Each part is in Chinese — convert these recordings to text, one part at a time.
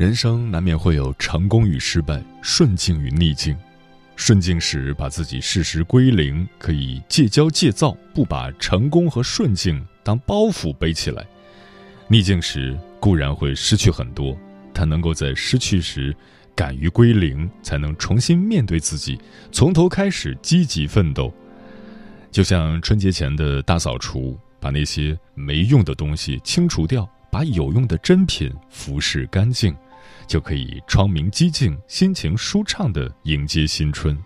人生难免会有成功与失败、顺境与逆境。顺境时把自己适时归零，可以戒骄戒躁，不把成功和顺境当包袱背起来；逆境时固然会失去很多，但能够在失去时敢于归零，才能重新面对自己，从头开始积极奋斗。就像春节前的大扫除，把那些没用的东西清除掉，把有用的珍品服侍干净。就可以窗明几净、心情舒畅地迎接新春。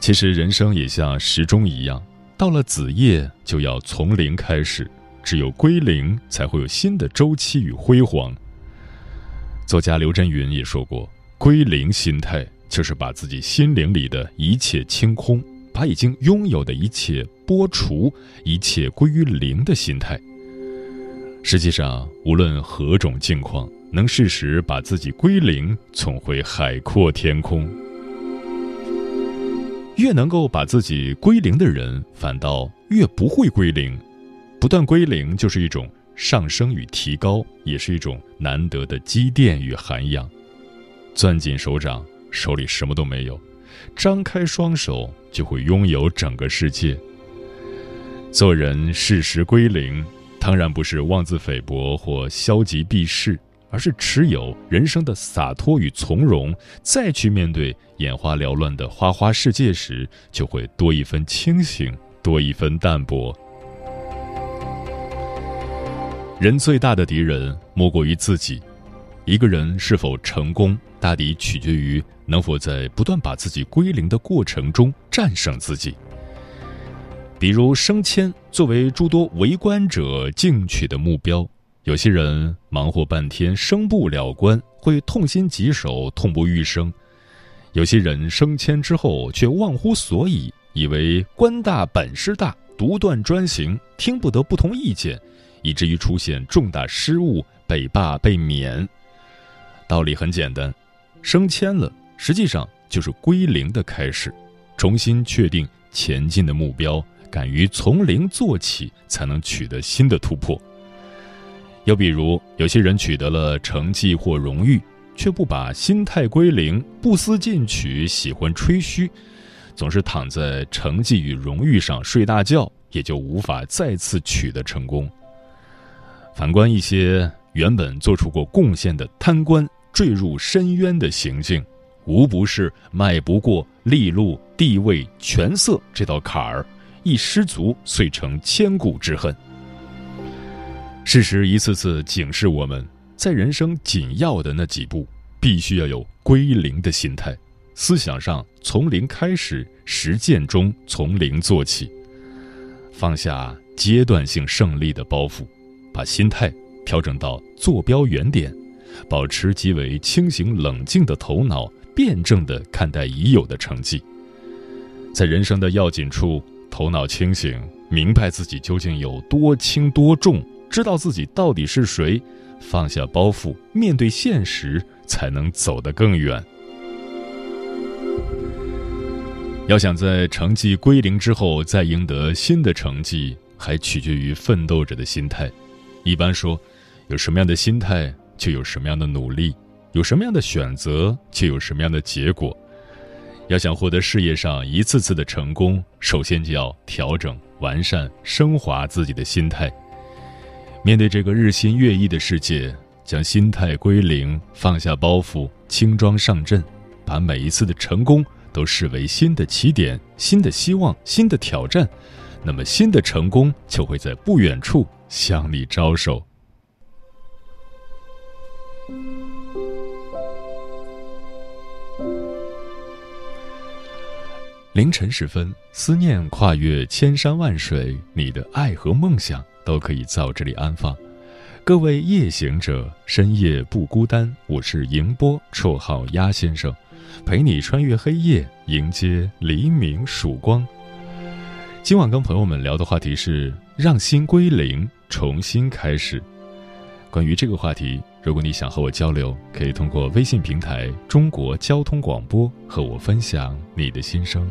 其实人生也像时钟一样，到了子夜就要从零开始，只有归零，才会有新的周期与辉煌。作家刘震云也说过：“归零心态就是把自己心灵里的一切清空，把已经拥有的一切剥除，一切归于零的心态。”实际上，无论何种境况。能适时把自己归零，总会海阔天空。越能够把自己归零的人，反倒越不会归零。不断归零，就是一种上升与提高，也是一种难得的积淀与涵养。攥紧手掌，手里什么都没有；张开双手，就会拥有整个世界。做人适时归零，当然不是妄自菲薄或消极避世。而是持有人生的洒脱与从容，再去面对眼花缭乱的花花世界时，就会多一分清醒，多一分淡泊。人最大的敌人莫过于自己。一个人是否成功，大抵取决于能否在不断把自己归零的过程中战胜自己。比如升迁，作为诸多为官者进取的目标。有些人忙活半天升不了官，会痛心疾首、痛不欲生；有些人升迁之后却忘乎所以，以为官大本事大，独断专行，听不得不同意见，以至于出现重大失误，被罢被免。道理很简单，升迁了，实际上就是归零的开始，重新确定前进的目标，敢于从零做起，才能取得新的突破。又比如，有些人取得了成绩或荣誉，却不把心态归零，不思进取，喜欢吹嘘，总是躺在成绩与荣誉上睡大觉，也就无法再次取得成功。反观一些原本做出过贡献的贪官，坠入深渊的行径，无不是迈不过利禄、地位、权色这道坎儿，一失足遂成千古之恨。事实一次次警示我们，在人生紧要的那几步，必须要有归零的心态，思想上从零开始，实践中从零做起，放下阶段性胜利的包袱，把心态调整到坐标原点，保持极为清醒冷静的头脑，辩证地看待已有的成绩，在人生的要紧处，头脑清醒，明白自己究竟有多轻多重。知道自己到底是谁，放下包袱，面对现实，才能走得更远。要想在成绩归零之后再赢得新的成绩，还取决于奋斗者的心态。一般说，有什么样的心态，就有什么样的努力；有什么样的选择，就有什么样的结果。要想获得事业上一次次的成功，首先就要调整、完善、升华自己的心态。面对这个日新月异的世界，将心态归零，放下包袱，轻装上阵，把每一次的成功都视为新的起点、新的希望、新的挑战，那么新的成功就会在不远处向你招手。凌晨时分，思念跨越千山万水，你的爱和梦想都可以在这里安放。各位夜行者，深夜不孤单。我是迎波，绰号鸭先生，陪你穿越黑夜，迎接黎明曙光。今晚跟朋友们聊的话题是让心归零，重新开始。关于这个话题，如果你想和我交流，可以通过微信平台“中国交通广播”和我分享你的心声。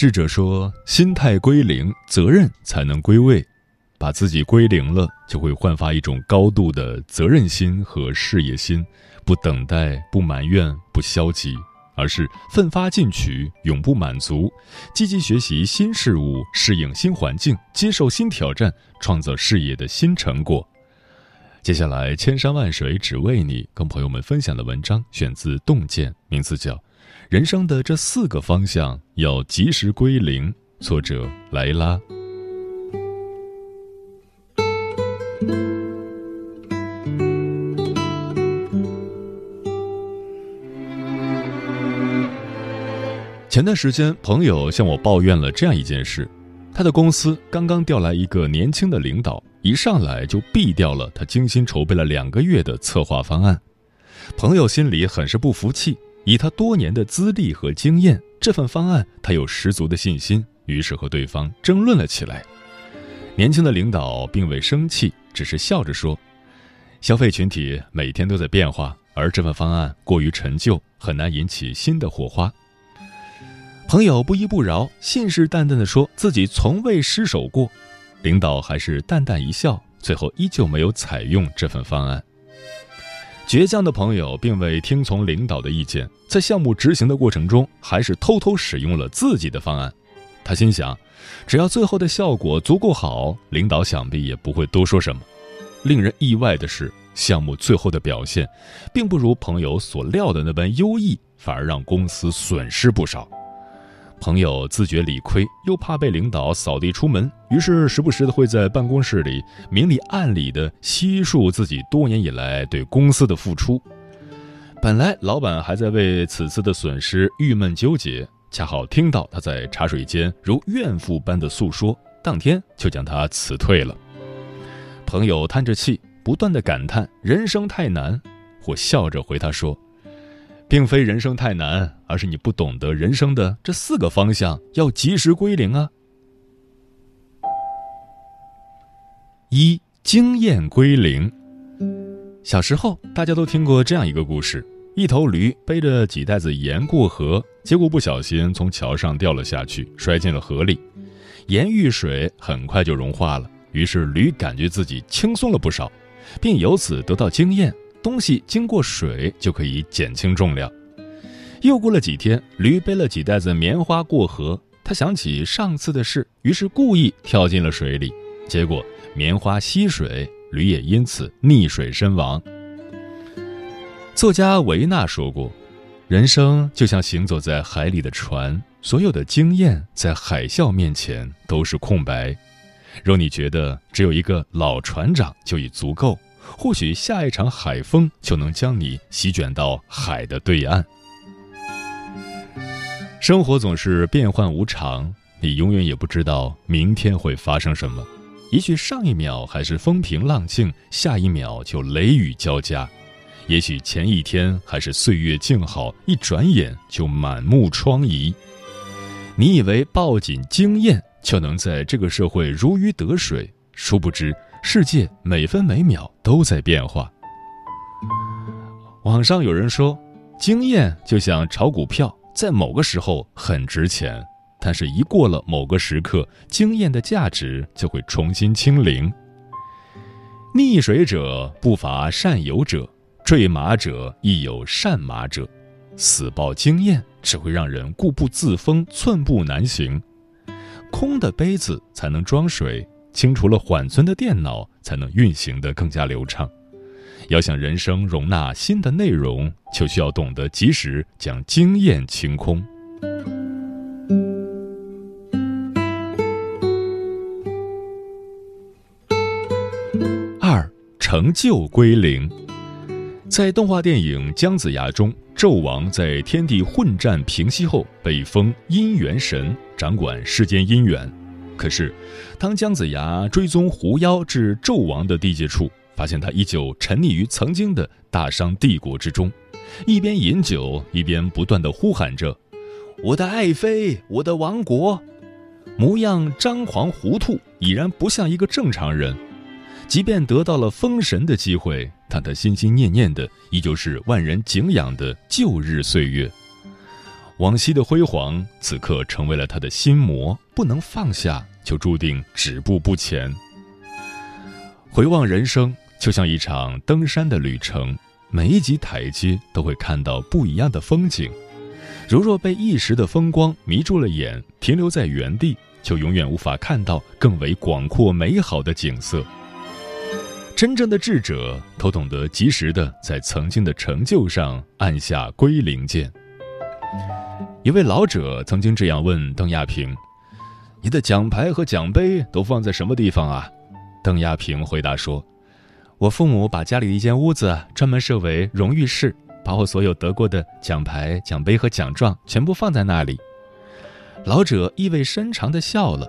智者说：“心态归零，责任才能归位。”把自己归零了，就会焕发一种高度的责任心和事业心，不等待，不埋怨，不消极，而是奋发进取，永不满足，积极学习新事物，适应新环境，接受新挑战，创造事业的新成果。接下来，千山万水只为你，跟朋友们分享的文章选自《洞见》，名字叫《人生的这四个方向要及时归零》，作者莱拉。前段时间，朋友向我抱怨了这样一件事：他的公司刚刚调来一个年轻的领导，一上来就毙掉了他精心筹备了两个月的策划方案。朋友心里很是不服气，以他多年的资历和经验，这份方案他有十足的信心，于是和对方争论了起来。年轻的领导并未生气，只是笑着说：“消费群体每天都在变化，而这份方案过于陈旧，很难引起新的火花。”朋友不依不饶，信誓旦旦地说自己从未失手过。领导还是淡淡一笑，最后依旧没有采用这份方案。倔强的朋友并未听从领导的意见，在项目执行的过程中，还是偷偷使用了自己的方案。他心想，只要最后的效果足够好，领导想必也不会多说什么。令人意外的是，项目最后的表现，并不如朋友所料的那般优异，反而让公司损失不少。朋友自觉理亏，又怕被领导扫地出门，于是时不时的会在办公室里明里暗里的悉数自己多年以来对公司的付出。本来老板还在为此次的损失郁闷纠结，恰好听到他在茶水间如怨妇般的诉说，当天就将他辞退了。朋友叹着气，不断的感叹人生太难，我笑着回他说。并非人生太难，而是你不懂得人生的这四个方向要及时归零啊。一经验归零。小时候，大家都听过这样一个故事：一头驴背着几袋子盐过河，结果不小心从桥上掉了下去，摔进了河里。盐遇水很快就融化了，于是驴感觉自己轻松了不少，并由此得到经验。东西经过水就可以减轻重量。又过了几天，驴背了几袋子棉花过河。他想起上次的事，于是故意跳进了水里。结果棉花吸水，驴也因此溺水身亡。作家维纳说过：“人生就像行走在海里的船，所有的经验在海啸面前都是空白。若你觉得只有一个老船长就已足够。”或许下一场海风就能将你席卷到海的对岸。生活总是变幻无常，你永远也不知道明天会发生什么。也许上一秒还是风平浪静，下一秒就雷雨交加；也许前一天还是岁月静好，一转眼就满目疮痍。你以为抱紧经验就能在这个社会如鱼得水，殊不知世界每分每秒都在变化。网上有人说，经验就像炒股票，在某个时候很值钱。但是，一过了某个时刻，经验的价值就会重新清零。溺水者不乏善游者，坠马者亦有善马者。死抱经验只会让人固步自封，寸步难行。空的杯子才能装水，清除了缓存的电脑才能运行得更加流畅。要想人生容纳新的内容，就需要懂得及时将经验清空。二成就归零，在动画电影《姜子牙》中，纣王在天地混战平息后被封姻缘神，掌管世间姻缘。可是，当姜子牙追踪狐妖至纣王的地界处，发现他依旧沉溺于曾经的大商帝国之中，一边饮酒，一边不断的呼喊着：“我的爱妃，我的王国！”模样张狂糊涂，已然不像一个正常人。即便得到了封神的机会，但他心心念念的依旧是万人敬仰的旧日岁月。往昔的辉煌，此刻成为了他的心魔，不能放下，就注定止步不前。回望人生，就像一场登山的旅程，每一级台阶都会看到不一样的风景。如若被一时的风光迷住了眼，停留在原地，就永远无法看到更为广阔美好的景色。真正的智者都懂得及时的在曾经的成就上按下归零键。一位老者曾经这样问邓亚萍：“你的奖牌和奖杯都放在什么地方啊？”邓亚萍回答说：“我父母把家里的一间屋子专门设为荣誉室，把我所有得过的奖牌、奖杯和奖状全部放在那里。”老者意味深长的笑了：“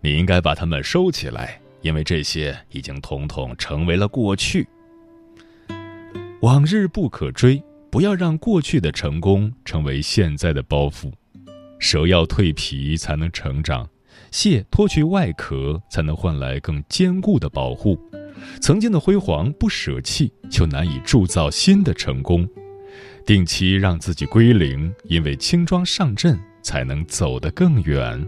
你应该把它们收起来。”因为这些已经统统成为了过去，往日不可追，不要让过去的成功成为现在的包袱。蛇要蜕皮才能成长，蟹脱去外壳才能换来更坚固的保护。曾经的辉煌不舍弃，就难以铸造新的成功。定期让自己归零，因为轻装上阵才能走得更远。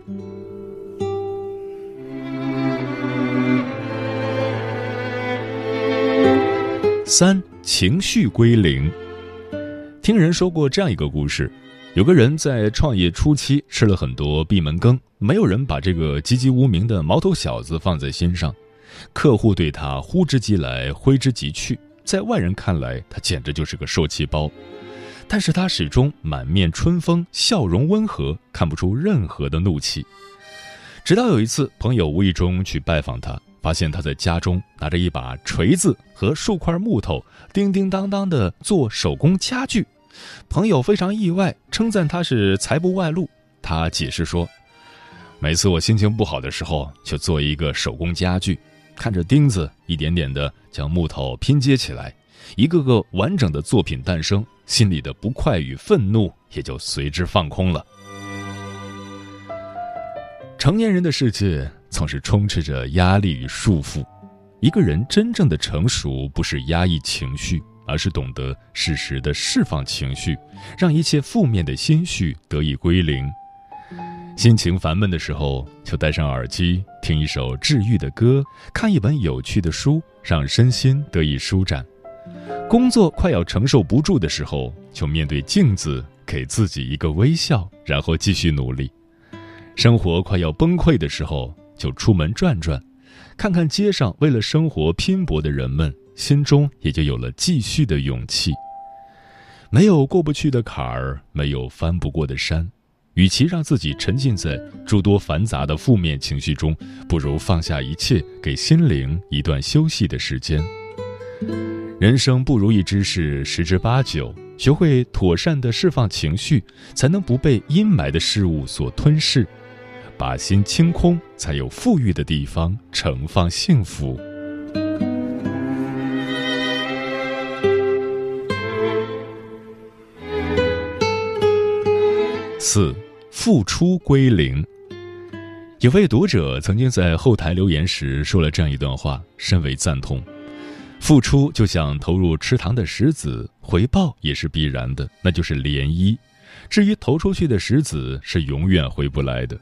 三情绪归零。听人说过这样一个故事：有个人在创业初期吃了很多闭门羹，没有人把这个籍籍无名的毛头小子放在心上，客户对他呼之即来挥之即去，在外人看来，他简直就是个受气包。但是他始终满面春风，笑容温和，看不出任何的怒气。直到有一次，朋友无意中去拜访他。发现他在家中拿着一把锤子和数块木头，叮叮当当的做手工家具。朋友非常意外，称赞他是财不外露。他解释说：“每次我心情不好的时候，就做一个手工家具，看着钉子一点点的将木头拼接起来，一个个完整的作品诞生，心里的不快与愤怒也就随之放空了。”成年人的世界。总是充斥着压力与束缚。一个人真正的成熟，不是压抑情绪，而是懂得适时的释放情绪，让一切负面的心绪得以归零。心情烦闷的时候，就戴上耳机，听一首治愈的歌，看一本有趣的书，让身心得以舒展。工作快要承受不住的时候，就面对镜子，给自己一个微笑，然后继续努力。生活快要崩溃的时候。就出门转转，看看街上为了生活拼搏的人们，心中也就有了继续的勇气。没有过不去的坎儿，没有翻不过的山。与其让自己沉浸在诸多繁杂的负面情绪中，不如放下一切，给心灵一段休息的时间。人生不如意之事十之八九，学会妥善的释放情绪，才能不被阴霾的事物所吞噬。把心清空，才有富裕的地方盛放幸福。四，付出归零。有位读者曾经在后台留言时说了这样一段话，深为赞同：付出就像投入池塘的石子，回报也是必然的，那就是涟漪。至于投出去的石子，是永远回不来的。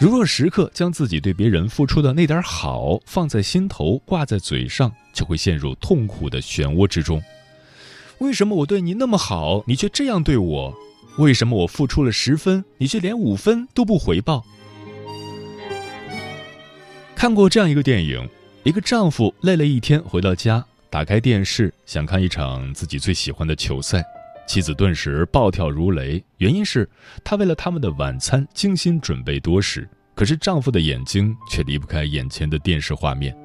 如若时刻将自己对别人付出的那点好放在心头，挂在嘴上，就会陷入痛苦的漩涡之中。为什么我对你那么好，你却这样对我？为什么我付出了十分，你却连五分都不回报？看过这样一个电影：一个丈夫累了一天回到家，打开电视想看一场自己最喜欢的球赛。妻子顿时暴跳如雷，原因是她为了他们的晚餐精心准备多时。可是丈夫的眼睛却离不开眼前的电视画面，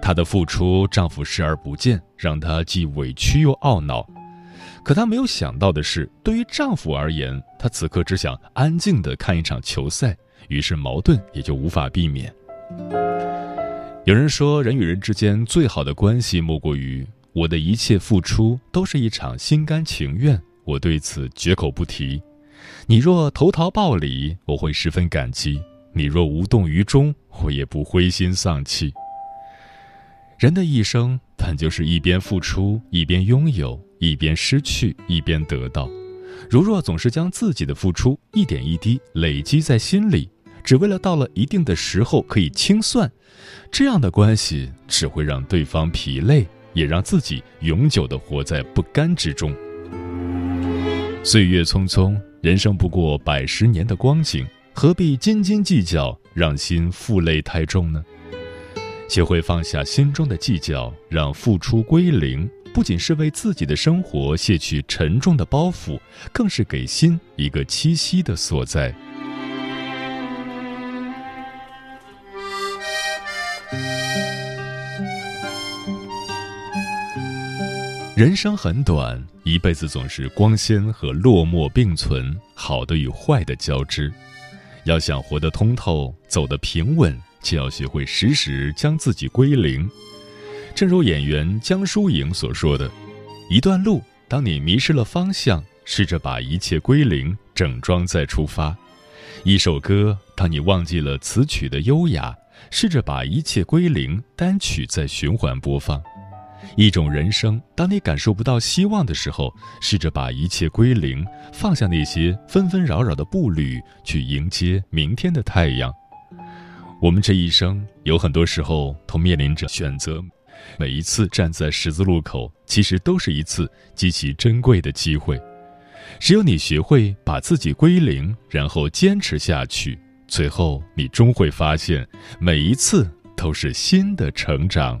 她的付出丈夫视而不见，让她既委屈又懊恼。可她没有想到的是，对于丈夫而言，他此刻只想安静地看一场球赛，于是矛盾也就无法避免。有人说，人与人之间最好的关系莫过于。我的一切付出都是一场心甘情愿，我对此绝口不提。你若投桃报李，我会十分感激；你若无动于衷，我也不灰心丧气。人的一生，本就是一边付出，一边拥有，一边失去，一边得到。如若总是将自己的付出一点一滴累积在心里，只为了到了一定的时候可以清算，这样的关系只会让对方疲累。也让自己永久的活在不甘之中。岁月匆匆，人生不过百十年的光景，何必斤斤计较，让心负累太重呢？学会放下心中的计较，让付出归零，不仅是为自己的生活卸去沉重的包袱，更是给心一个栖息的所在。人生很短，一辈子总是光鲜和落寞并存，好的与坏的交织。要想活得通透，走得平稳，就要学会时时将自己归零。正如演员江疏影所说的：“一段路，当你迷失了方向，试着把一切归零，整装再出发；一首歌，当你忘记了词曲的优雅，试着把一切归零，单曲再循环播放。”一种人生，当你感受不到希望的时候，试着把一切归零，放下那些纷纷扰扰的步履，去迎接明天的太阳。我们这一生有很多时候都面临着选择，每一次站在十字路口，其实都是一次极其珍贵的机会。只有你学会把自己归零，然后坚持下去，最后你终会发现，每一次都是新的成长。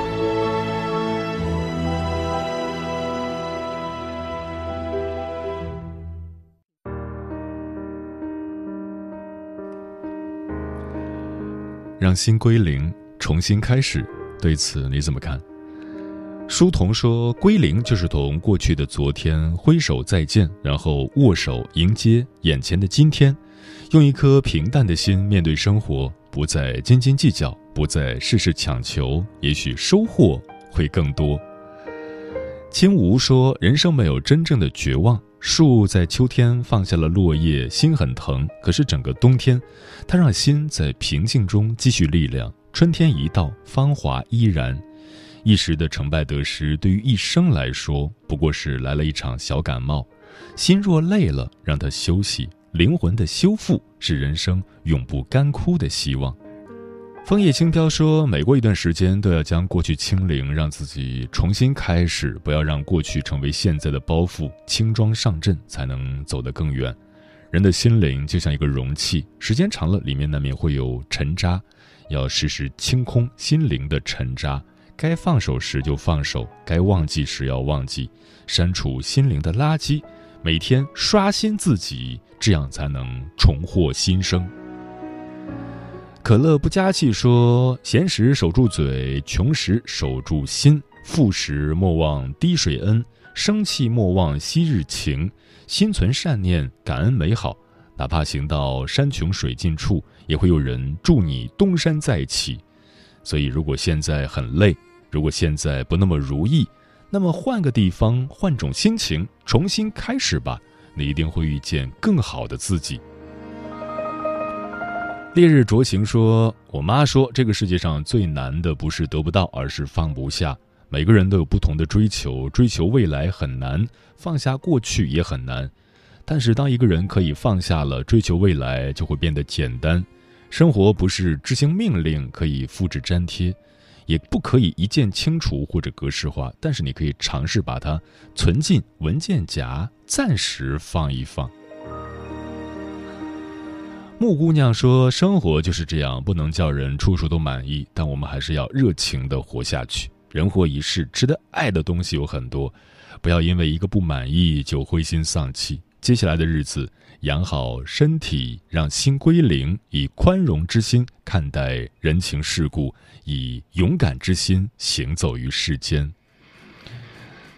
让心归零，重新开始，对此你怎么看？书童说，归零就是同过去的昨天挥手再见，然后握手迎接眼前的今天，用一颗平淡的心面对生活，不再斤斤计较，不再事事强求，也许收获会更多。青梧说，人生没有真正的绝望。树在秋天放下了落叶，心很疼。可是整个冬天，它让心在平静中积蓄力量。春天一到，芳华依然。一时的成败得失，对于一生来说，不过是来了一场小感冒。心若累了，让它休息。灵魂的修复，是人生永不干枯的希望。枫叶轻飘说：“每过一段时间，都要将过去清零，让自己重新开始，不要让过去成为现在的包袱，轻装上阵，才能走得更远。人的心灵就像一个容器，时间长了，里面难免会有尘渣，要时时清空心灵的尘渣。该放手时就放手，该忘记时要忘记，删除心灵的垃圾，每天刷新自己，这样才能重获新生。”可乐不加气说：“闲时守住嘴，穷时守住心，富时莫忘滴水恩，生气莫忘昔日情，心存善念，感恩美好。哪怕行到山穷水尽处，也会有人助你东山再起。所以，如果现在很累，如果现在不那么如意，那么换个地方，换种心情，重新开始吧。你一定会遇见更好的自己。”烈日灼情说：“我妈说，这个世界上最难的不是得不到，而是放不下。每个人都有不同的追求，追求未来很难，放下过去也很难。但是，当一个人可以放下了，追求未来就会变得简单。生活不是执行命令可以复制粘贴，也不可以一键清除或者格式化。但是，你可以尝试把它存进文件夹，暂时放一放。”木姑娘说：“生活就是这样，不能叫人处处都满意，但我们还是要热情的活下去。人活一世，值得爱的东西有很多，不要因为一个不满意就灰心丧气。接下来的日子，养好身体，让心归零，以宽容之心看待人情世故，以勇敢之心行走于世间。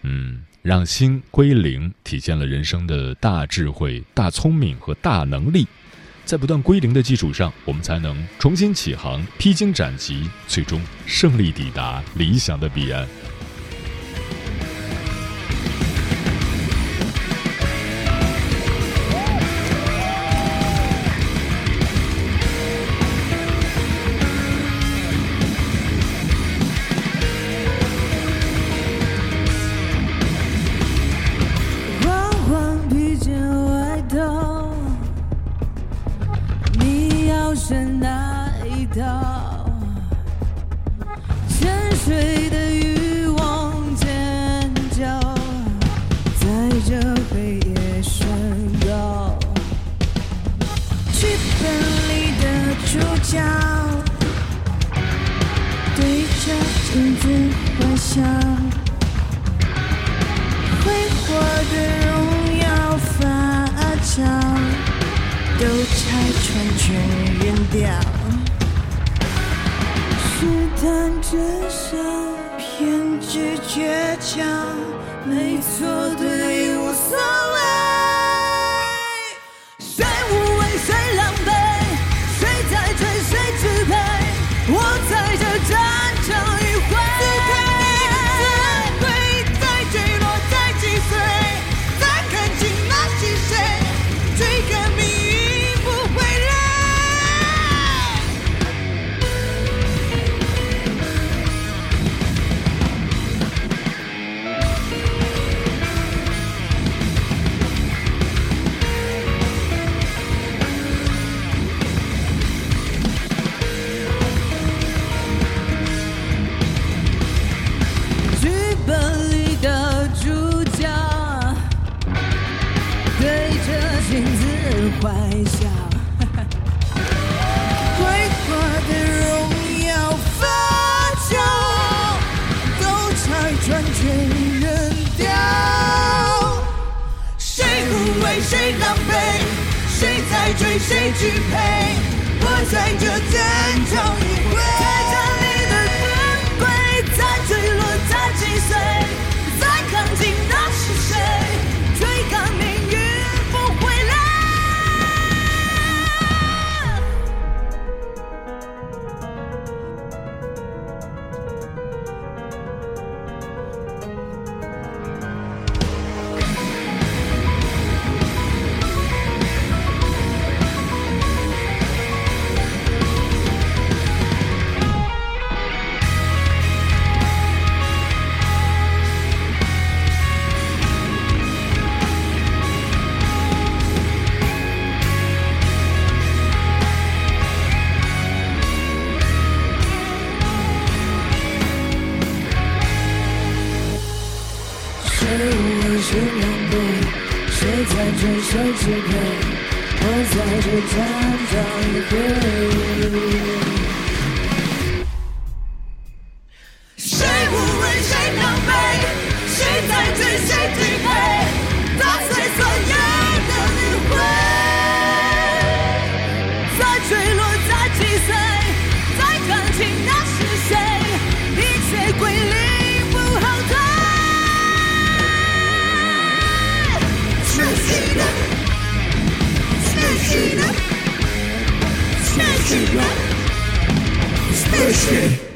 嗯，让心归零，体现了人生的大智慧、大聪明和大能力。”在不断归零的基础上，我们才能重新起航，披荆斩棘，最终胜利抵达理想的彼岸。要对着镜子微笑挥霍的荣耀发酵都拆穿全扔掉试探真相偏执倔强没错对无所谓谁无畏，谁狼狈，谁在争，谁支配，我在这战场里。谁无，谁狼狈，谁在，谁。Signor Specie.